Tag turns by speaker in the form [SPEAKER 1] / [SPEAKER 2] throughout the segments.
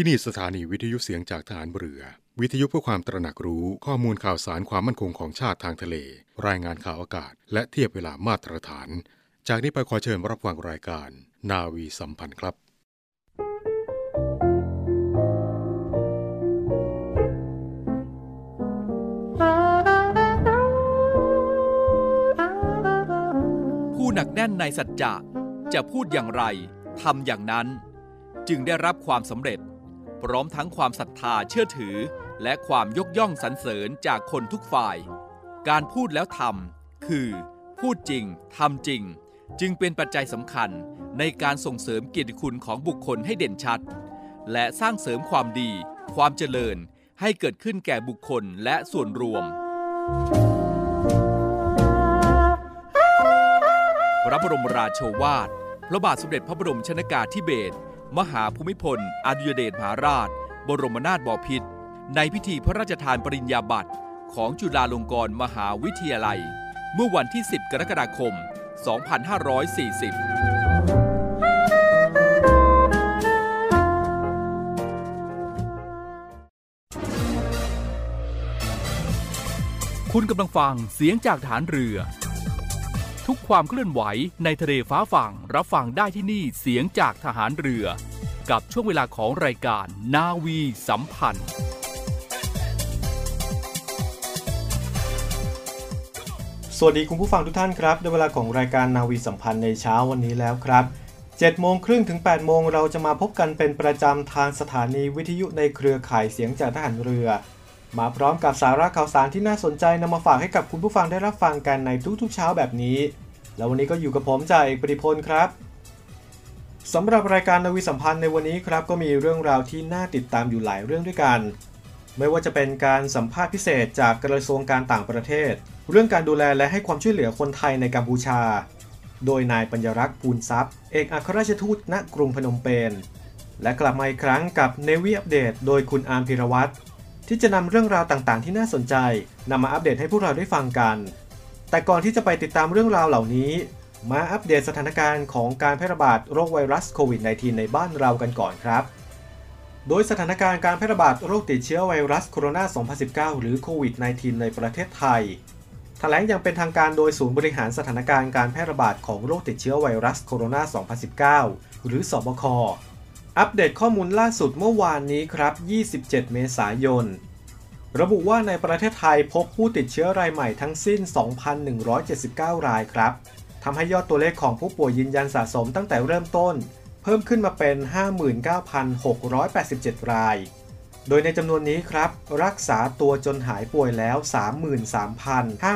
[SPEAKER 1] ที่นี่สถานีวิทยุเสียงจากฐานเรือ วิทยุเพื่อความตระหนักรู้ข้อมูลข่าวสารความมั่นคงของชาติทางทะเล รายงานข่าวอากาศ และเทียบเวลามาตรฐาน จากนี้ไปขอเชิญรับฟังรายการ นาวีสัมพันธ์ครับ
[SPEAKER 2] ผู้หนักแน่นในสัจจะจะพูดอย่างไรทำอย่างนั้น จึงได้รับความสำเร็จ พร้อมทั้งความศรัทธาเชื่อถือ และความยกย่องสรรเสริญจากคนทุกฝ่าย การพูดแล้วทำคือ พูดจริงทำจริง จึงเป็นปัจจัยสำคัญในการส่งเสริมเกียรติคุณของบุคคลให้เด่นชัด และสร้างเสริมความดี ความเจริญให้เกิดขึ้นแก่บุคคลและส่วนรวม พระบรมราโชวาท พระบาทสมเด็จพระบรมชนากาธิเบศร มหาภูมิพล อดุยเดชมหาราช บรมนาถบพิตรในพิธีพระราชทานปริญญาบัตรของจุฬาลงกรณ์มหาวิทยาลัย เมื่อวันที่ 10 กรกฎาคม 2540คุณกำลังฟังเสียงจากฐานเรือ ทุกความเคลื่อนไหวในทะเลฟ้าฝั่งรับฟังได้ที่นี่เสียงจากทหารเรือ กับช่วงเวลาของรายการนาวีสัมพันธ์
[SPEAKER 3] สวัสดีคุณผู้ฟังทุกท่านครับได้เวลาของรายการนาวีสัมพันธ์ในเช้าวันนี้แล้วครับ7โมงครึ่งถึง8โมงเราจะมาพบกันเป็นประจำทางสถานีวิทยุในเครือข่ายเสียงจากทหารเรือ มาพร้อมกับสาระข่าวสารที่น่าสนใจนำมาฝากให้กับคุณผู้ฟังได้รับฟังกันในทุกๆเช้าแบบนี้ แล้ววันนี้ก็อยู่กับผมจ่าเอกปริพลครับสำหรับรายการนาวีสัมพันธ์ในวันนี้ครับก็มีเรื่องราวที่น่าติดตามอยู่หลายเรื่องด้วยกัน ไม่ว่าจะเป็นการสัมภาษณ์พิเศษจากกระทรวงการต่างประเทศ เรื่องการดูแลและให้ความช่วยเหลือคนไทยในกัมพูชา โดยนายปัญญรักษ์ภูลทรัพย์ เอกอัครราชทูตณกรุงพนมเปญและกลับมาอีกครั้งกับเนวีอัปเดตโดยคุณอาร์มพิรวัตร ที่จะนำเรื่องราวต่างๆ ที่น่าสนใจนำมาอัปเดตให้พวกเราได้ฟังกัน แต่ก่อนที่จะไปติดตามเรื่องราวเหล่านี้ มาอัปเดตสถานการณ์ของการแพร่ระบาดโรคไวรัสโควิด -19 ในบ้านเรากันก่อนครับ โดยสถานการณ์การแพร่ระบาดโรคติดเชื้อไวรัสโคโรนา 2019 หรือโควิด -19 ในประเทศไทยแถลงอย่างเป็นทางการโดยศูนย์บริหารสถานการณ์การแพร่ระบาดของโรคติดเชื้อไวรัสโคโรนา 2019 หรือสบค อัปเดตข้อมูลล่าสุดเมื่อวานนี้ครับ 27 เมษายน ระบุว่าในประเทศไทยพบผู้ติดเชื้อรายใหม่ทั้งสิ้น 2,179 รายครับ ทำให้ยอดตัวเลขของผู้ป่วยยืนยันสะสมตั้งแต่เริ่มต้น เพิ่มขึ้นมาเป็น 59,687 ราย โดยในจำนวนนี้ครับ รักษาตัวจนหายป่วยแล้ว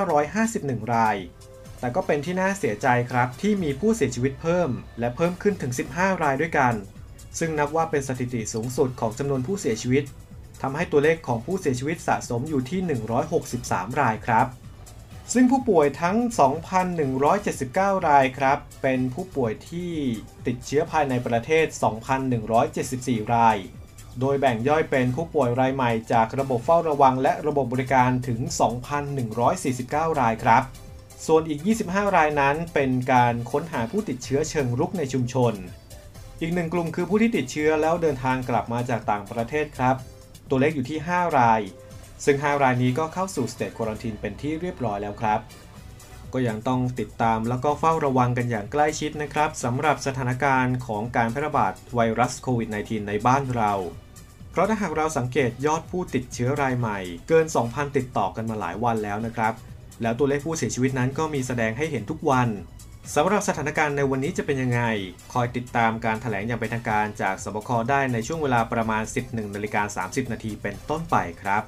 [SPEAKER 3] 33,551 ราย แต่ก็เป็นที่น่าเสียใจครับที่มีผู้เสียชีวิตเพิ่ม และเพิ่มขึ้นถึง 15 รายด้วยกัน ซึ่งนับว่าเป็นสถิติสูงสุดของจำนวนผู้เสียชีวิตทำให้ตัวเลขของผู้เสียชีวิตสะสมอยู่ที่ 163 รายครับ ซึ่งผู้ป่วยทั้ง 2,179 รายครับ เป็นผู้ป่วยที่ติดเชื้อภายในประเทศ 2,174 ราย โดยแบ่งย่อยเป็นผู้ป่วยรายใหม่จากระบบเฝ้าระวังและระบบบริการถึง 2,149 รายครับ ส่วนอีก 25 รายนั้นเป็นการค้นหาผู้ติดเชื้อเชิงรุกในชุมชน อีกหนึ่งกลุ่มคือผู้ที่ติดเชื้อแล้วเดินทางกลับมาจากต่างประเทศครับ ตัวเลขอยู่ที่ 5 ราย ซึ่ง 5 รายนี้ก็เข้าสู่สเตจควอนตินเป็นที่เรียบร้อยแล้วครับ ก็ยังต้องติดตามแล้วก็เฝ้าระวังกันอย่างใกล้ชิดนะครับสำหรับสถานการณ์ของการแพร่ระบาดไวรัสโควิด -19 ในบ้านเราเพราะถ้าหากเราสังเกตยอดผู้ติดเชื้อรายใหม่ เกิน 2,000 ติดต่อกันมาหลายวันแล้วนะครับ แล้วตัวเลขผู้เสียชีวิตนั้นก็มีแสดงให้เห็นทุกวัน สำหรับสถานการณ์ในวันนี้จะเป็นยังไง คอยติดตามการถแถลงอย่างเป็นทางการจากสบคได้ในช่วงเวลาประมาณ 11นาฬิกา30 นาทีเป็นต้นไปครับ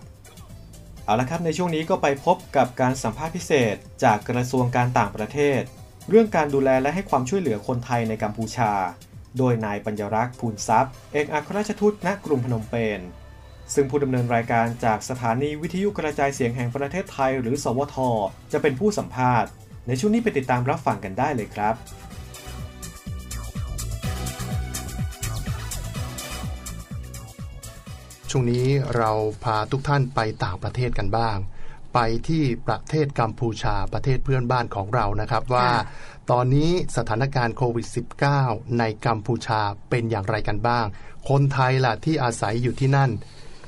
[SPEAKER 3] เอาละครับในช่วงนี้ก็ไปพบกับการสัมภาษณ์พิเศษ จากกระทรวงการต่างประเทศ เรื่องการดูแลและให้ความช่วยเหลือคนไทยในกัมพูชา โดยนายปัญญรักษ์ภูลทรัพย์ เอกอัครราชทูตณกรุงพนมเปญซึ่งผู้ดำเนินรายการจากสถานีวิทยุกระจายเสียงแห่งประเทศไทย หรือ สวท จะเป็นผู้สัมภาษณ์ ในช่วงนี้ไปติดตามรับฟังกันได้เลยครับ
[SPEAKER 4] ช่วงนี้เราพาทุกท่านไปต่างประเทศกันบ้าง ไปที่ประเทศกัมพูชาประเทศเพื่อนบ้านของเรานะครับว่า ตอนนี้สถานการณ์โควิด -19 ในกัมพูชาเป็นอย่างไรกันบ้าง คนไทยล่ะที่อาศัยอยู่ที่นั่น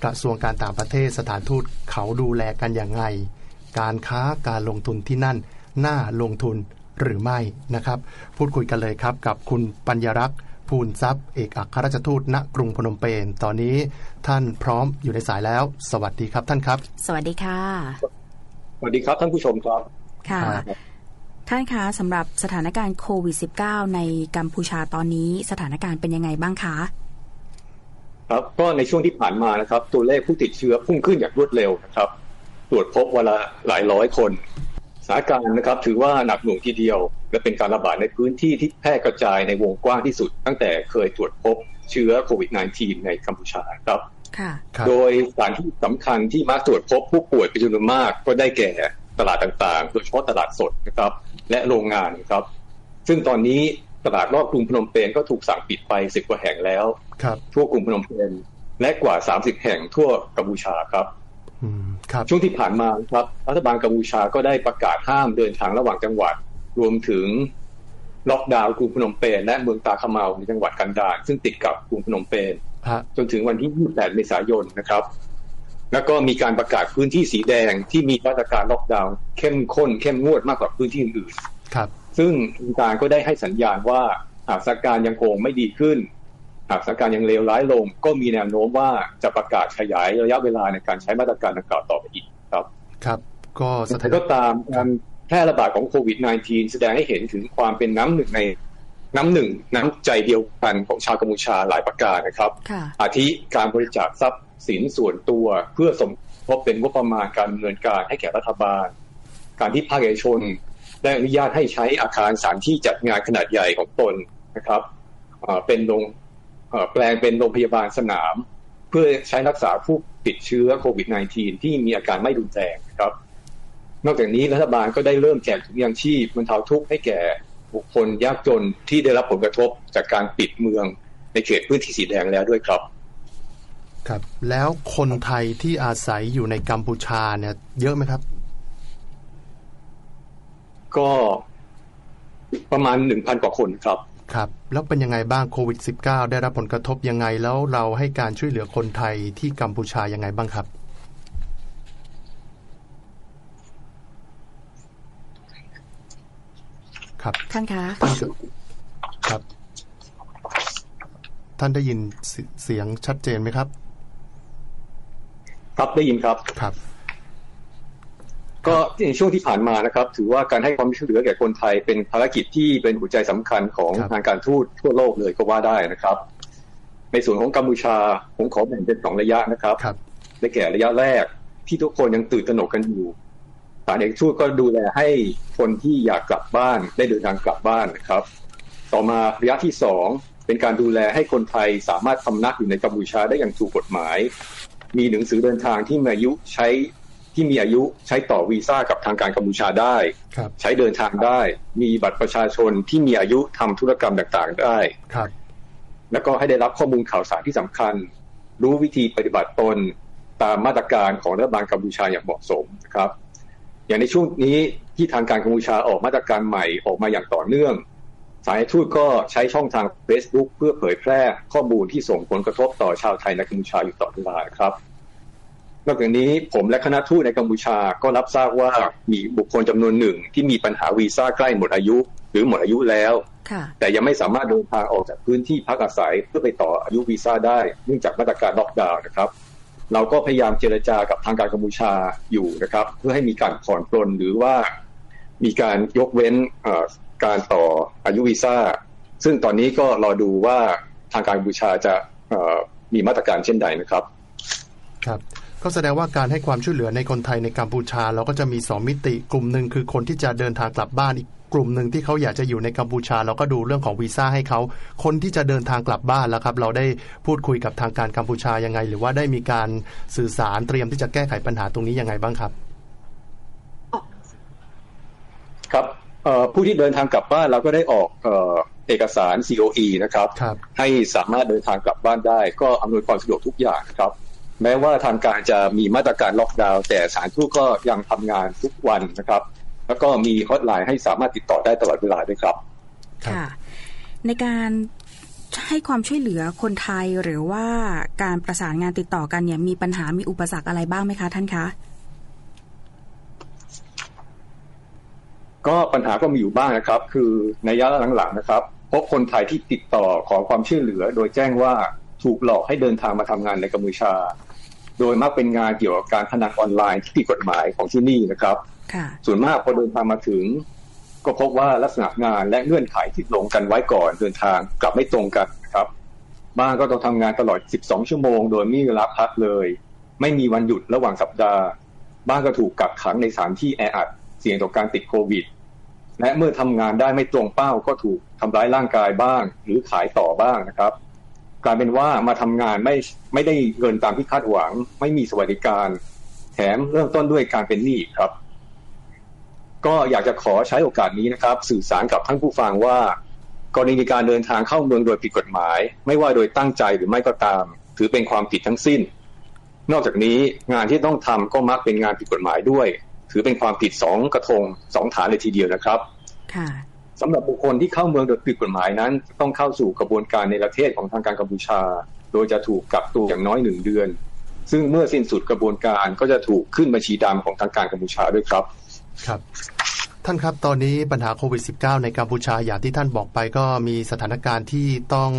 [SPEAKER 4] กระทรวงการต่างประเทศสถานทูตเขาดูแลกันอย่างไง การค้าการลงทุนที่นั่น น่าลงทุนหรือไม่นะครับ พูดคุยกันเลยครับกับคุณปัญญรักษ์ภูลทรัพย์เอกอัครราชทูตณกรุงพนมเปญตอนนี้ท่านพร้อมอยู่ในสายแล้ว สวัสดีครับท่านครับ
[SPEAKER 5] สวัสดีค่ะ
[SPEAKER 6] สวัสดีครับท่านผู้ชมครับ
[SPEAKER 5] ค่ะ
[SPEAKER 4] ครับ
[SPEAKER 5] ท่านคะสำหรับสถานการณ์โควิด -19 ในกัมพูชาตอนนี้สถานการณ์เป็นยังไงบ้างคะ
[SPEAKER 6] ครับก็ในช่วงที่ผ่านมานะครับ ตัวเลขผู้ติดเชื้อพุ่งขึ้นอย่างรวดเร็วนะครับ ตรวจพบวันละหลายร้อยคน สถานการณ์นะครับถือว่าหนักหน่วงทีเดียว และเป็นการระบาดในพื้นที่ที่แพร่กระจายในวงกว้างที่สุด ตั้งแต่เคยตรวจพบเชื้อโควิด -19 ในกัมพูชาครับ
[SPEAKER 5] ค่ะ
[SPEAKER 4] ครับ
[SPEAKER 6] โดยสถานที่สำคัญที่มักตรวจพบผู้ป่วยเป็นจำนวนมากก็ได้แก่ตลาดต่างๆ โดยเฉพาะตลาดสดนะครับ และโรงงานนะครับ ซึ่งตอนนี้ตลาดรอบกรุงพนมเปญก็ถูกสั่งปิดไปสิบกว่าแห่งแล้ว
[SPEAKER 4] ครับ
[SPEAKER 6] ทั่วกรุงพนมเปญและกว่า 30 แห่งทั่วกัมพูชาครับ
[SPEAKER 4] อืมครับ
[SPEAKER 6] ช่วงที่ผ่านมาครับรัฐบาลกัมพูชาก็ได้ประกาศห้ามเดินทางระหว่างจังหวัด รวมถึงล็อกดาวน์กรุงพนมเปญและเมืองตาขะเมาในจังหวัดกันดารซึ่งติดกับกรุงพนมเปญ
[SPEAKER 4] ฮะ
[SPEAKER 6] จนถึงวันที่ 28 เมษายนนะครับ แล้วก็มีการประกาศพื้นที่สีแดงที่มีมาตรการล็อกดาวน์เข้มข้น เข้มงวดมากกว่าพื้นที่อื่น
[SPEAKER 4] ครับ
[SPEAKER 6] ๆซึ่งทางการก็ได้ให้สัญญาณว่าหากสถานการณ์ยังคงไม่ดีขึ้น หากสถานการณ์ยังเลวร้ายลง ก็มีแนวโน้มว่าจะประกาศขยายระยะเวลาในการใช้มาตรการดังกล่าวต่อไปอีกครับ
[SPEAKER 4] ครับ ก็สถา
[SPEAKER 6] แต่
[SPEAKER 4] น
[SPEAKER 6] ก็ตามการแพร่ระบาดของโควิด -19 แสดงให้เห็นถึงความเป็นน้ำหนึ่งในน้ำหนึ่งน้ำใจเดียวกันของชาวกัมพูชาหลายประการนะครับ
[SPEAKER 5] ค่ะ
[SPEAKER 6] อาทิการบริจาคทรัพย์สินส่วนตัวเพื่อสมทบเป็นงบประมาณการดำเนินการให้แก่รัฐบาล การที่ภาคเอกชนได้อนุญาตให้ใช้อาคารสถานที่จัดงานขนาดใหญ่ของตนนะครับเอ่อเป็นโรงเอ่อ แปลงเป็นโรงพยาบาลสนาม เพื่อใช้รักษาผู้ติดเชื้อโควิด -19 ที่มีอาการไม่รุนแรงนะครับ นอกจากนี้รัฐบาลก็ได้เริ่มแจกถุงยางชีพบรรเทาทุกข์ให้แก่บุคคลยากจนที่ได้รับผลกระทบจากการปิดเมืองในเขตพื้นที่สีแดงแล้วด้วยครับ
[SPEAKER 4] ครับ แล้วคนไทยที่อาศัยอยู่ในกัมพูชาเนี่ย เยอะไหมครับ
[SPEAKER 6] ก็ประมาณหนึ่งพันกว่าคนครับ
[SPEAKER 4] ครับแล้วเป็นยังไงบ้างโควิด -19 ได้รับผลกระทบยังไงแล้วเราให้การช่วยเหลือคนไทยที่กัมพูชายังไงบ้างครับ ครับ
[SPEAKER 5] ท่านคะ
[SPEAKER 4] ท่านครับครับ ท่านได้ยินเสเสียงชัดเจนไหมครับ
[SPEAKER 6] ครับได้ยินครับ
[SPEAKER 4] ครับ
[SPEAKER 6] ก็ในช่วงที่ผ่านมานะครับ ถือว่าการให้ความช่วยเหลือแก่คนไทยเป็นภารกิจที่เป็นหัวใจสำคัญของ
[SPEAKER 4] ครับ
[SPEAKER 6] ทางการทูตทั่วโลกเลยก็ว่าได้นะครับ ในส่วนของกัมพูชาผมขอแบ่งเป็นสองระยะนะครับ
[SPEAKER 4] ครับ
[SPEAKER 6] ได้แก่ระยะแรกที่ทุกคนยังตื่นตระหนกกันอยู่สารเอกทูตก็ดูแลให้คนที่อยากกลับบ้านได้เดินทางกลับบ้านนะครับ ต่อมาระยะที่สองเป็นการดูแลให้คนไทยสามารถพำนักอยู่ในกัมพูชาได้อย่างถูกกฎหมาย มีหนังสือเดินทางที่มีอายุใช้ ที่มีอายุใช้ต่อวีซ่ากับทางการกัมพูชาได้
[SPEAKER 4] ครับ
[SPEAKER 6] ใช้เดินทางได้ มีบัตรประชาชนที่มีอายุทำธุรกรรมต่างๆได้
[SPEAKER 4] ครับ
[SPEAKER 6] แล้วก็ให้ได้รับข้อมูลข่าวสารที่สำคัญ รู้วิธีปฏิบัติตนตามมาตรการของรัฐบาลกัมพูชาอย่างเหมาะสมนะครับ อย่างในช่วงนี้ที่ทางการกัมพูชาออกมาตรการใหม่ออกมาอย่างต่อเนื่อง สายทูตก็ใช้ช่องทาง Facebook เพื่อเผยแพร่ข้อมูลที่ส่งผลกระทบต่อชาวไทยในกัมพูชาอยู่ตลอดเวลาครับ นอกจากนี้ผมและคณะทูตในกัมพูชาก็รับทราบว่ามีบุคคลจำนวนหนึ่งที่มีปัญหาวีซ่าใกล้หมดอายุ หรือหมดอายุแล้ว
[SPEAKER 5] ค่ะ
[SPEAKER 6] แต่ยังไม่สามารถเดินทางออกจากพื้นที่พักอาศัยเพื่อไปต่ออายุวีซ่าได้เนื่องจากมาตรการล็อกดาวน์นะครับ เราก็พยายามเจรจากับทางการกัมพูชาอยู่นะครับ เพื่อให้มีการผ่อนปลนหรือว่ามีการยกเว้นเอ่อการต่ออายุวีซ่า ซึ่งตอนนี้ก็รอดูว่าทางการกัมพูชาจะเอ่อมีมาตรการเช่นใดนะครับ
[SPEAKER 4] ครับ ก็แสดงว่าการให้ความช่วยเหลือในคนไทยในกัมพูชา เราก็จะมีสองมิติ กลุ่มหนึ่งคือคนที่จะเดินทางกลับบ้านอีกกลุ่มหนึ่งที่เขาอยากจะอยู่ในกัมพูชา เราก็ดูเรื่องของวีซ่าให้เขา คนที่จะเดินทางกลับบ้านแล้วครับ เราได้พูดคุยกับทางการกัมพูชายังไง หรือว่าได้มีการสื่อสารเตรียมที่จะแก้ไขปัญหาตรงนี้ยังไงบ้างครับ
[SPEAKER 6] ครับเอ่อผู้ที่เดินทางกลับบ้านเราก็ได้ออกเอ่อเอกสาร COE นะครับ
[SPEAKER 4] ครับ
[SPEAKER 6] ให้สามารถเดินทางกลับบ้านได้ ก็อำนวยความสะดวกทุกอย่างนะครับ แม้ว่าทางการจะมีมาตรการล็อกดาวน์แต่สถารทูตก็ยังทำงานทุกวันนะครับ แล้วก็มีฮอตไลน์ให้สามารถติดต่อได้ตลอดเวลาด้วยครับ
[SPEAKER 5] ค่ะ ในการให้ความช่วยเหลือคนไทยหรือว่าการประสานงานติดต่อกันเนี่ยมีปัญหามีอุปสรรคอะไรบ้างไหมคะท่านคะ
[SPEAKER 6] ก็ปัญหาก็มีอยู่บ้างนะครับ คือในระยะหลังๆนะครับ พบคนไทยที่ติดต่อขอความช่วยเหลือ โดยแจ้งว่า ถูกหลอกให้เดินทางมาทำงานในกัมพูชา โดยมักเป็นงานเกี่ยวกับการพนันออนไลน์ที่ผิดกฎหมายของที่นี่นะครับ
[SPEAKER 5] ค่ะ
[SPEAKER 6] ส่วนมากพอเดินทางมาถึง ก็พบว่าลักษณะงานและเงื่อนไขที่ลงกันไว้ก่อนเดินทางกลับไม่ตรงกันนะครับบ้างก็ต้องทำงานตลอด 12 ชั่วโมง โดยไม่มีเวลาพักเลย ไม่มีวันหยุดระหว่างสัปดาห์ บ้างก็ถูกกักขังในสถานที่แออัดเสี่ยงต่อการติดโควิด และเมื่อทำงานได้ไม่ตรงเป้าก็ถูกทำร้ายร่างกายบ้าง หรือขายต่อบ้างนะครับ กลายเป็นว่ามาทำงานไม่ไม่ได้เงินตามที่คาดหวัง ไม่มีสวัสดิการ แถมเริ่มต้นด้วยการเป็นหนี้ครับ ก็อยากจะขอใช้โอกาสนี้นะครับ สื่อสารกับท่านผู้ฟังว่ากรณีการเดินทางเข้าเมืองโดยผิดกฎหมาย ไม่ว่าโดยตั้งใจหรือไม่ก็ตาม ถือเป็นความผิดทั้งสิ้น นอกจากนี้งานที่ต้องทำก็มักเป็นงานผิดกฎหมายด้วย ถือเป็นความผิดสองกระทงสองฐานเลยทีเดียวนะครับ
[SPEAKER 5] ค่ะ
[SPEAKER 6] สำหรับบุคคลที่เข้าเมืองโดยผิดกฎหมายนั้น ต้องเข้าสู่กระบวนการในประเทศของทางการกัมพูชา โดยจะถูกกักตัวอย่างน้อยหนึ่งเดือน ซึ่งเมื่อสิ้นสุดกระบวนการก็จะถูกขึ้นบัญชีดำของทางการกัมพูชาด้วยครับ
[SPEAKER 4] ครับท่านครับ ตอนนี้ปัญหาโควิด -19 ในกัมพูชาอย่างที่ท่านบอกไปก็มีสถานการณ์ที่ต้อง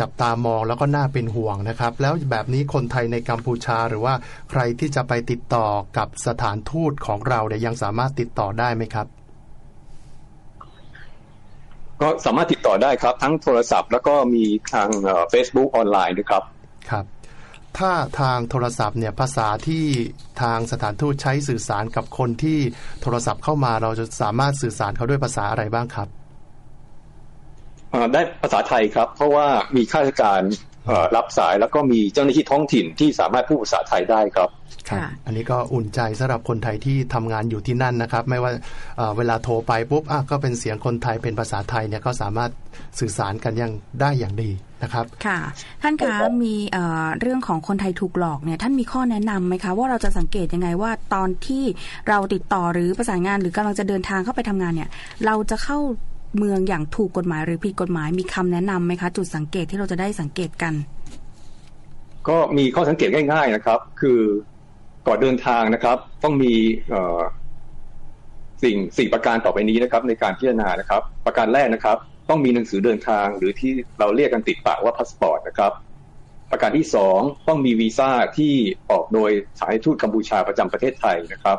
[SPEAKER 4] จับตามองแล้วก็น่าเป็นห่วงนะครับ แล้วแบบนี้คนไทยในกัมพูชาหรือว่าใครที่จะไปติดต่อกับสถานทูตของเราเนี่ยยังสามารถติดต่อได้ไหมครับ
[SPEAKER 6] ก็สามารถติดต่อได้ครับ ทั้งโทรศัพท์ แล้วก็มีทางเฟซบุ๊กออนไลน์ด้วยครับ
[SPEAKER 4] ครับ ถ้าทางโทรศัพท์เนี่ยภาษาที่ทางสถานทูตใช้สื่อสารกับคนที่โทรศัพท์เข้ามาเราจะสามารถสื่อสารเขาด้วยภาษาอะไรบ้างครับ
[SPEAKER 6] เอ่อได้ภาษาไทยครับ เพราะว่ามีข้าราชการเอ่อ รับสายแล้วก็มีเจ้าหน้าที่ท้องถิ่นที่สามารถพูดภาษาไทยได้ครับ
[SPEAKER 4] ครับ
[SPEAKER 5] ค่ะ
[SPEAKER 4] อันนี้ก็อุ่นใจสำหรับคนไทยที่ทำงานอยู่ที่นั่นนะครับ ไม่ว่าเอ่อเวลาโทรไปปุ๊บอะก็เป็นเสียงคนไทยเป็นภาษาไทยเนี่ยก็สามารถสื่อสารกันยังได้อย่างดีนะครับ
[SPEAKER 5] ค่ะ ท่านคะมีเอ่อเรื่องของคนไทยถูกหลอกเนี่ยท่านมีข้อแนะนำไหมคะ ว่าเราจะสังเกตยังไงว่าตอนที่เราติดต่อหรือประสานงานหรือกำลังจะเดินทางเข้าไปทำงานเนี่ย เราจะเข้า เมืองอย่างถูกกฎหมายหรือผิดกฎหมายมีคำแนะนำไหมคะ จุดสังเกตที่เราจะได้สังเกตกัน
[SPEAKER 6] ก็มีข้อสังเกตง่ายๆนะครับ คือก่อนเดินทางนะครับ ต้องมีสิ่งสิ่งประการต่อไปนี้นะครับ ในการพิจารณานะครับ ประการแรกนะครับ ต้องมีหนังสือเดินทาง หรือที่เราเรียกกันติดปากว่าพาสปอร์ตนะครับ ประการที่สองต้องมีวีซ่าที่ออกโดยสานทูตกัมพูชาประจำประเทศไทยนะครับ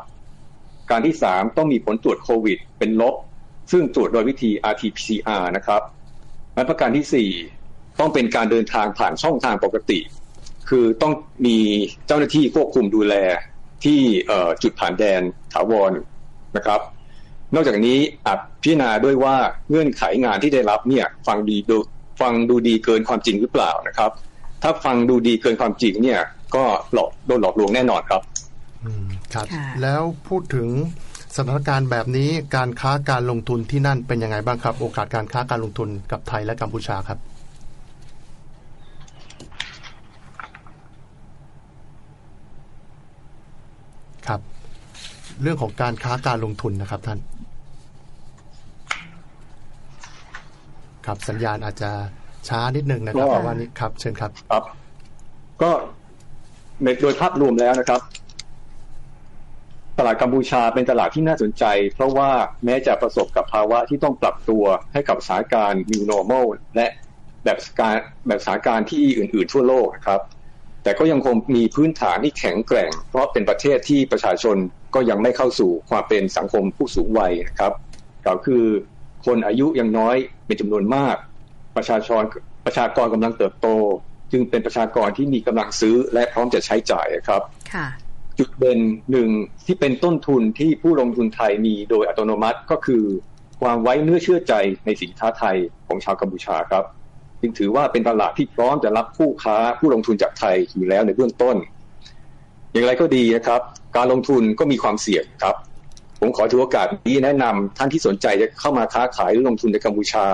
[SPEAKER 6] การที่สามต้องมีผลตรวจโควิด เป็นลบ ซึ่งตรวจโดยวิธี RT-PCR นะครับและประการที่สี่ต้องเป็นการเดินทางผ่านช่องทางปกติ คือต้องมีเจ้าหน้าที่ควบคุมดูแลที่เอ่อจุดผ่านแดนถาวรนะครับ นอกจากนี้อาจพิจารณาด้วยว่าเงื่อนไขงานที่ได้รับเนี่ยฟังดีดูฟังดูดีเกินความจริงหรือเปล่านะครับ ถ้าฟังดูดีเกินความจริงเนี่ย ก็หลอกโดนหลอกลวงแน่นอนครับ
[SPEAKER 4] อืมครับ
[SPEAKER 5] ค่ะ
[SPEAKER 4] แล้วพูดถึง สถานการณ์แบบนี้การค้าการลงทุนที่นั่นเป็นยังไงบ้างครับ โอกาสการค้าการลงทุนกับไทยและกัมพูชาครับ ครับ เรื่องของการค้าการลงทุนนะครับท่าน ครับสัญญาณอาจจะช้านิดนึงนะครับ
[SPEAKER 6] ก็
[SPEAKER 4] เพราะว่านี้ครับ เชิญครับ
[SPEAKER 6] ครับ ก็ในโดยภาพรวมแล้วนะครับ ตลาดกัมพูชาเป็นตลาดที่น่าสนใจ เพราะว่าแม้จะประสบกับภาวะที่ต้องปรับตัวให้กับสถานการณ์ new normal และแบบสถานการณ์แบบสถานการณ์ที่อื่น ๆ ทั่วโลกนะครับ แต่ก็ยังคงมีพื้นฐานที่แข็งแกร่ง เพราะเป็นประเทศที่ประชาชนก็ยังไม่เข้าสู่ความเป็นสังคมผู้สูงวัยนะครับก็คือคนอายุยังน้อยเป็นจำนวนมาก ประชาชนประชากรกำลังเติบโต จึงเป็นประชากรที่มีกำลังซื้อและพร้อมจะใช้จ่ายครับ
[SPEAKER 5] ค่ะ
[SPEAKER 6] จุดเด่นหนึ่งที่เป็นต้นทุนที่ผู้ลงทุนไทยมีโดยอัตโนมัติก็คือ ความไว้เนื้อเชื่อใจในสินค้าไทยของชาวกัมพูชาครับ จึงถือว่าเป็นตลาดที่พร้อมจะรับผู้ค้าผู้ลงทุนจากไทยอยู่แล้วในเบื้องต้น อย่างไรก็ดีนะครับ การลงทุนก็มีความเสี่ยงครับ ผมขอถือโอกาสนี้แนะนำท่านที่สนใจจะเข้ามาค้าขายหรือลงทุนในกัมพูชา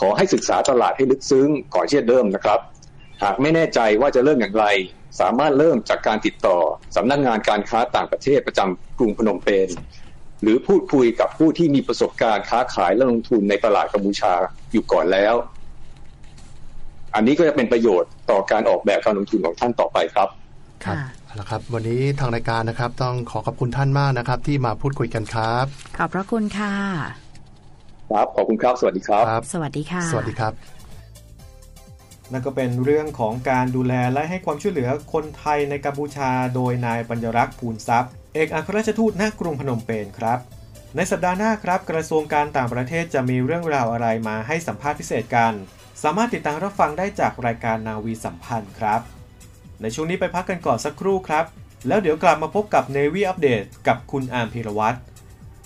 [SPEAKER 6] ขอให้ศึกษาตลาดให้ลึกซึ้งก่อนที่จะเริ่มนะครับ หากไม่แน่ใจว่าจะเริ่มอย่างไร สามารถเริ่มจากการติดต่อสำนักงานการค้าต่างประเทศประจำกรุงพนมเปญหรือพูดคุยกับผู้ที่มีประสบการณ์ค้าขายและลงทุนในตลาดกัมพูชาอยู่ก่อนแล้ว อันนี้ก็จะเป็นประโยชน์ต่อการออกแบบการลงทุนของท่านต่อไปครับ
[SPEAKER 4] ครับเอาละครับ วันนี้ทางรายการนะครับ ต้องขอขอบคุณท่านมากนะครับ ที่มาพูดคุยกันครับ
[SPEAKER 5] ขอบพระคุณค่ะ
[SPEAKER 6] ครับ ขอบคุณครับ สวัสดีครับ
[SPEAKER 4] ครับ
[SPEAKER 5] สวัสดีค่ะ
[SPEAKER 4] สวัสดีครับ
[SPEAKER 3] นั่นก็เป็นเรื่องของการดูแลและให้ความช่วยเหลือคนไทยในกัมพูชา โดยนายปัญญรักษ์ภูลทรัพย์ เอกอัครราชทูตณกรุงพนมเปญครับ ในสัปดาห์หน้าครับ กระทรวงการต่างประเทศจะมีเรื่องราวอะไรมาให้สัมภาษณ์พิเศษกัน สามารถติดตามรับฟังได้จากรายการนาวีสัมพันธ์ครับ ในช่วงนี้ไปพักกันก่อนสักครู่ครับ แล้วเดี๋ยวกลับมาพบกับ Navy Update กับคุณอาร์มพีรวัตร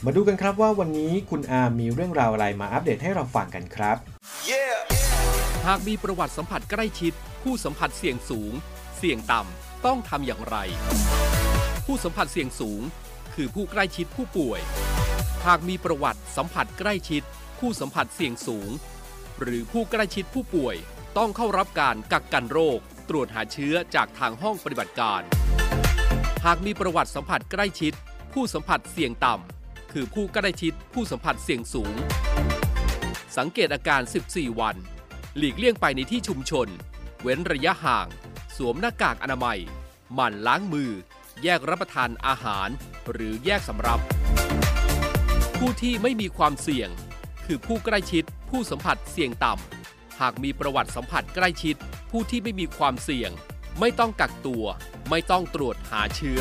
[SPEAKER 3] มาดูกันครับว่าวันนี้คุณอาร์มมีเรื่องราวอะไรมาอัปเดตให้เราฟังกันครับ
[SPEAKER 2] หากมีประวัติสัมผัสใกล้ชิด ผู้สัมผัสเสี่ยงสูง เสี่ยงต่ำต้องทำอย่างไร ผู้สัมผัสเสี่ยงสูง คือผู้ใกล้ชิดผู้ป่วย หากมีประวัติสัมผัสใกล้ชิด ผู้สัมผัสเสี่ยงสูง หรือผู้ใกล้ชิดผู้ป่วย ต้องเข้ารับการกักกันโรค ตรวจหาเชื้อจากทางห้องปฏิบัติการ หากมีประวัติสัมผัสใกล้ชิด ผู้สัมผัสเสี่ยงต่ำคือผู้ใกล้ชิดผู้สัมผัสเสี่ยงสูง สังเกตอาการ 14 วัน หลีกเลี่ยงไปในที่ชุมชน เว้นระยะห่าง สวมหน้ากากอนามัย หมั่นล้างมือ แยกรับประทานอาหาร หรือแยกสำรับ ผู้ที่ไม่มีความเสี่ยง คือผู้ใกล้ชิด ผู้สัมผัสเสี่ยงต่ำ หากมีประวัติสัมผัสใกล้ชิด ผู้ที่ไม่มีความเสี่ยง ไม่ต้องกักตัว ไม่ต้องตรวจหาเชื้อ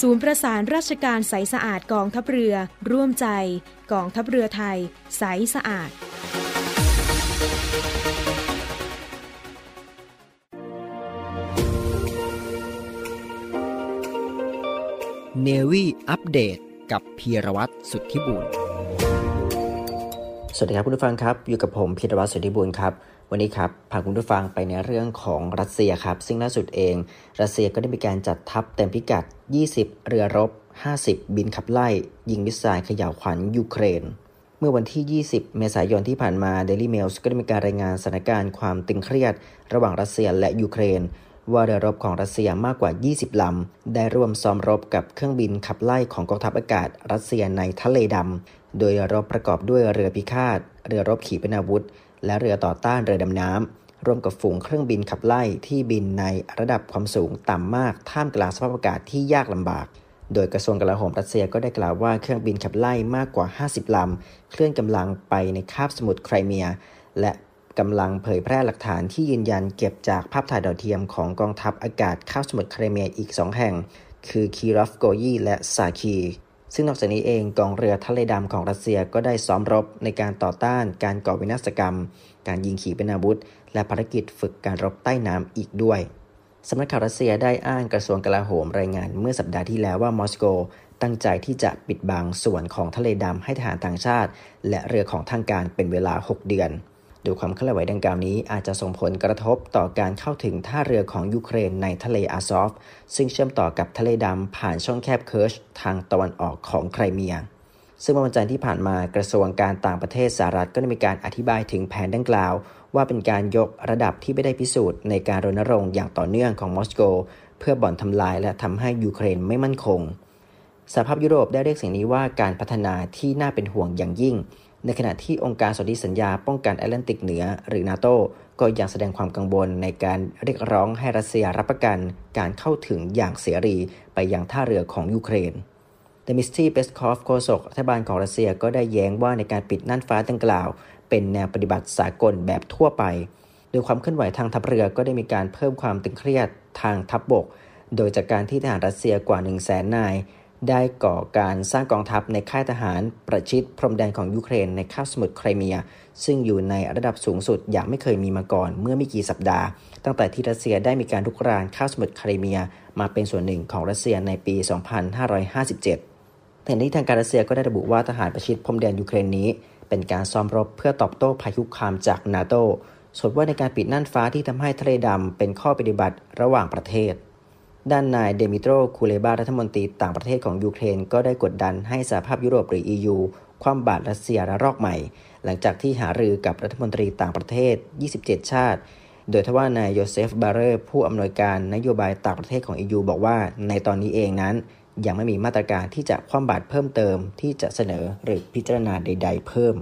[SPEAKER 7] ศูนย์ประสานราชการใสสะอาดกองทัพเรือ ร่วมใจ กองทัพเรือไทย ใสสะอาด
[SPEAKER 8] เนวี่อัปเดตกับพีรวัตรสุทธิบุญ
[SPEAKER 9] สวัสดีครับคุณผู้ฟังครับ อยู่กับผมพีรวัตรสุทธิบุญครับ วันนี้ครับพาคุณผู้ฟังไปในเรื่องของรัสเซียครับ ซึ่งล่าสุดเอง รัสเซียก็ได้มีการจัดทัพเต็มพิกัด 20 เรือรบ 50 บินขับไล่ ยิงมิสไซล์เขย่าขวัญยูเครน เมื่อวันที่ 20 เมษายนที่ผ่านมา Daily Mail ก็ได้มีการรายงานสถานการณ์ความตึงเครียด ระหว่างรัสเซียและยูเครน ว่าเรือรบของรัสเซียมากกว่า 20 ลำ ได้ร่วมซ้อมรบกับเครื่องบินขับไล่ของกองทัพอากาศรัสเซียในทะเลดำ โดยเรือรบประกอบด้วยเรือพิฆาต เรือรบขีปนาวุธ และเรือต่อต้านเรือดำน้ำ ร่วมกับฝูงเครื่องบินขับไล่ที่บินในระดับความสูงต่ำมากท่ามกลางสภาพอากาศที่ยากลำบาก โดยกระทรวงกลาโหมรัสเซียก็ได้กล่าวว่าเครื่องบินขับไล่มากกว่า 50 ลำ เคลื่อนกำลังไปในคาบสมุทรไครเมีย และ กำลังเผยแพร่หลักฐานที่ยืนยันเก็บจากภาพถ่ายดาวเทียมของกองทัพอากาศคาบสมุทรไครเมียอีก2แห่ง คือคีรอฟโกยีและซาคีซึ่งนอกจากนี้เองกองเรือทะเลดำของรัสเซียก็ได้ซ้อมรบในการต่อต้านการก่อวินาศกรรม การยิงขีปนาวุธ และภารกิจฝึกการรบใต้น้ำอีกด้วยสำนักข่าวรัสเซียได้อ้างกระทรวงกลาโหมรายงานเมื่อสัปดาห์ที่แล้วว่ามอสโก ตั้งใจที่จะปิดบังส่วนของทะเลดำให้ทหารต่างชาติ และเรือของทางการเป็นเวลา 6 เดือน โดยความเคลื่อนไหวดังกล่าวนี้อาจจะส่งผลกระทบต่อการเข้าถึงท่าเรือของยูเครนในทะเลอาซอฟ ซึ่งเชื่อมต่อกับทะเลดำผ่านช่องแคบเคิร์ชทางตะวันออกของไครเมีย ซึ่งเมื่อวันจันทร์ที่ผ่านมากระทรวงการต่างประเทศสหรัฐก็ได้มีการอธิบายถึงแผนดังกล่าว ว่าเป็นการยกระดับที่ไม่ได้พิสูจน์ในการรณรงค์อย่างต่อเนื่องของมอสโก เพื่อบ่อนทำลายและทำให้ยูเครนไม่มั่นคงสหภาพยุโรปได้เรียกสิ่งนี้ว่าการพัฒนาที่น่าเป็นห่วงอย่างยิ่ง ในขณะที่องค์การสนธิสัญญาป้องกันแอตแลนติกเหนือ หรือนาโตก็ยังแสดงความกังวลในการเรียกร้องให้รัสเซียรับประกันการเข้าถึงอย่างเสรีไปยังท่าเรือของยูเครนดมิทรีเปสคอฟโฆษกรัฐบาลของรัสเซียก็ได้แย้งว่าในการปิดน่านฟ้าดังกล่าว เป็นแนวปฏิบัติสากลแบบทั่วไป โดยความเคลื่อนไหวทางทัพเรือก็ได้มีการเพิ่มความตึงเครียดทางทัพบก โดยจากการที่ทหารรัสเซียกว่า 1 0 0 0 0แสนนาย ได้ก่อการสร้างกองทัพในค่ายทหารประชิดพรมแดนของยูเครนในคาบสมุทรไครเมีย ซึ่งอยู่ในระดับสูงสุดอย่างไม่เคยมีมาก่อนเมื่อไม่กี่สัปดาห์ ตั้งแต่ที่รัสเซียได้มีการลุกรานคาบสมุทรไครเมีย มาเป็นส่วนหนึ่งของรัสเซียในปี 2557แต่นี้ทางการรัสเซียก็ได้ระบุว่าทหารประชิดพรมแดนยูเครนนี้ เป็นการซ้อมรบเพื่อตอบโต้ภัยคุกคามจากนาโตส่วนว่าในการปิดน่านฟ้าที่ทำให้ทะเลดำเป็นข้อปฏิบัติระหว่างประเทศ ด้านนายเดมิโตรคูเลบารัฐมนตรีต่างประเทศของยูเครน ก็ได้กดดันให้สหภาพยุโรปหรือ EU คว่ำบาตรรัสเซียระลอกใหม่ หลังจากที่หารือกับรัฐมนตรีต่างประเทศ 27 ชาติ โดยทว่านายโยเซฟบอร์เรลผู้อำนวยการนโยบายต่างประเทศของ EU บอกว่าในตอนนี้เองนั้น ยังไม่มีมาตรการที่จะคว่ำบาตรเพิ่มเติมที่จะเสนอหรือพิจารณาใด ๆ เพิ่ม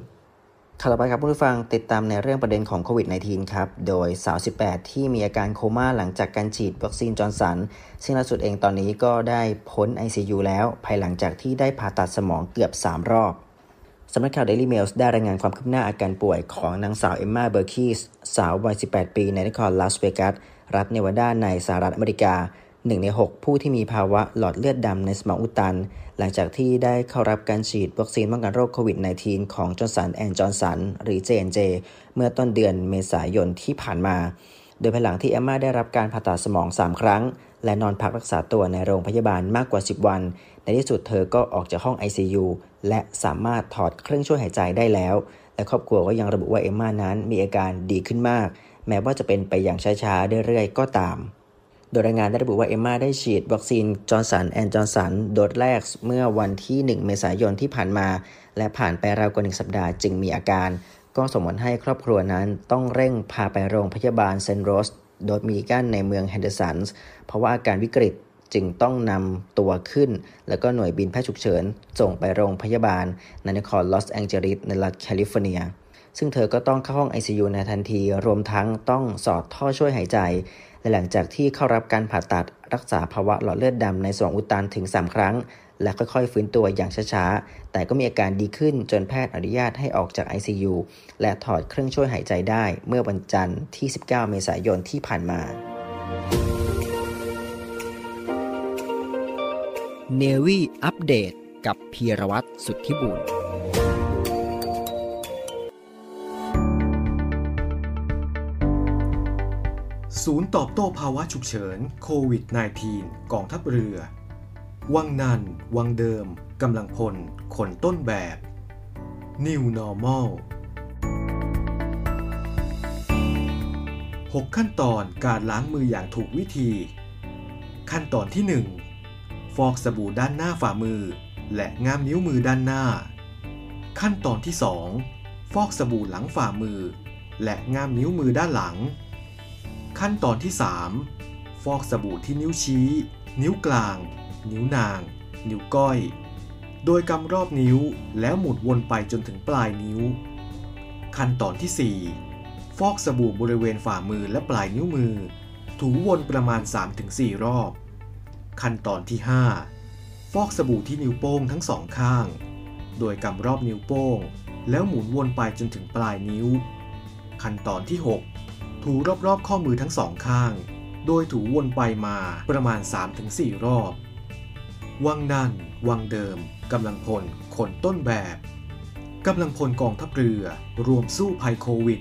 [SPEAKER 9] ข่าวต่อไปครับผู้ฟังติดตามในเรื่องประเด็นของโควิด -19 ครับ โดยสาว 18 ที่มีอาการโคม่าหลังจากการฉีดวัคซีนจอห์นสัน ซึ่งล่าสุดเองตอนนี้ก็ได้พ้น ICU แล้ว ภายหลังจากที่ได้ผ่าตัดสมองเกือบ 3 รอบ สำนักข่าว Daily Mail ได้รายงานความคืบหน้าอาการป่วยของนางสาวเอมมาเบอร์คีส สาววัย 18 ปีในนครลาสเวกัส รัฐเนวาดาในสหรัฐอเมริกาหนึ่งใน 6 ผู้ที่มีภาวะหลอดเลือดดำในสมองอุดตัน หลังจากที่ได้เข้ารับการฉีดวัคซีนป้องกันโรคโควิด -19 ของจอห์นสันแอนด์จอห์นสันหรือ J&J เมื่อต้นเดือนเมษายนที่ผ่านมา โดยภายหลังที่เอมมาได้รับการผ่าตัดสมอง 3 ครั้ง และนอนพักรักษาตัวในโรงพยาบาลมากกว่า 10 วัน ในที่สุดเธอก็ออกจากห้อง ICU และสามารถถอดเครื่องช่วยหายใจได้แล้ว และครอบครัวก็ยังระบุว่าเอมมานั้นมีอาการดีขึ้นมาก แม้ว่าจะเป็นไปอย่างช้าๆเรื่อยๆก็ตาม โดยรายงานได้ระบุว่าเอมมาได้ฉีดวัคซีนจอห์นสันแอนด์จอห์นสันโดสแรกเมื่อวันที่ 1 เมษายนที่ผ่านมา และผ่านไปราวกว่าหนึ่งสัปดาห์จึงมีอาการ ก็สมมติให้ครอบครัวนั้นต้องเร่งพาไปโรงพยาบาลเซนต์โรสโดมินิกันในเมืองแฮนเดอร์สันเพราะว่าอาการวิกฤตจึงต้องนำตัวขึ้น แล้วก็หน่วยบินแพทย์ฉุกเฉินส่งไปโรงพยาบาลในนครลอสแองเจลิสในรัฐแคลิฟอร์เนีย ซึ่งเธอก็ต้องเข้าห้อง ICU ในทันที รวมทั้งต้องสอดท่อช่วยหายใจ และหลังจากที่เข้ารับการผ่าตัดรักษาภาวะหลอดเลือดดำในสมองอุดตันถึง 3 ครั้ง และค่อยๆ ฟื้นตัวอย่างช้าๆ แต่ก็มีอาการดีขึ้นจนแพทย์อนุญาตให้ออกจาก ICU และถอดเครื่องช่วยหายใจได้เมื่อวันจันทร์ที่ 19 เมษายนที่ผ่านมา
[SPEAKER 8] เนวี่อัปเดตกับพีรวัตรสุทธิบุญ
[SPEAKER 3] ศูนย์ตอบโต้ภาวะฉุกเฉินโควิด -19 กองทัพเรือ วังนัน วังเดิม กำลังพล คนต้นแบบ New Normal 6 ขั้นตอนการล้างมืออย่างถูกวิธี ขั้นตอนที่ 1 ฟอกสบู่ด้านหน้าฝ่ามือ และง่ามนิ้วมือด้านหน้า ขั้นตอนที่ 2 ฟอกสบู่หลังฝ่ามือ และง่ามนิ้วมือด้านหลัง ขั้นตอนที่ 3 ฟอกสบู่ที่นิ้วชี้ นิ้วกลาง นิ้วนาง นิ้วก้อย โดยกำรอบนิ้วแล้วหมุนวนไปจนถึงปลายนิ้ว ขั้นตอนที่ 4 ฟอกสบู่บริเวณฝ่ามือและปลายนิ้วมือ ถูวนประมาณ 3-4 รอบ ขั้นตอนที่ 5 ฟอกสบู่ที่นิ้วโป้งทั้งสองข้าง โดยกำรอบนิ้วโป้ง แล้วหมุนวนไปจนถึงปลายนิ้ว ขั้นตอนที่ 6 ถูรอบๆข้อมือทั้งสองข้าง โดยถูวนไปมาประมาณ 3-4 รอบ วังนั่น วังเดิมกำลังพลคนต้นแบบกำลังพลกองทัพเรือ รวมสู้ภัยโควิด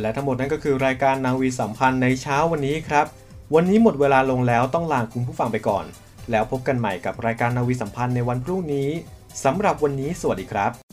[SPEAKER 3] และทั้งหมดนั้นก็คือรายการนาวีสัมพันธ์ในเช้าวันนี้ครับ วันนี้หมดเวลาลงแล้วต้องลาคุณผู้ฟังไปก่อน แล้วพบกันใหม่กับรายการนาวีสัมพันธ์ในวันพรุ่งนี้สำหรับวันนี้สวัสดีครับ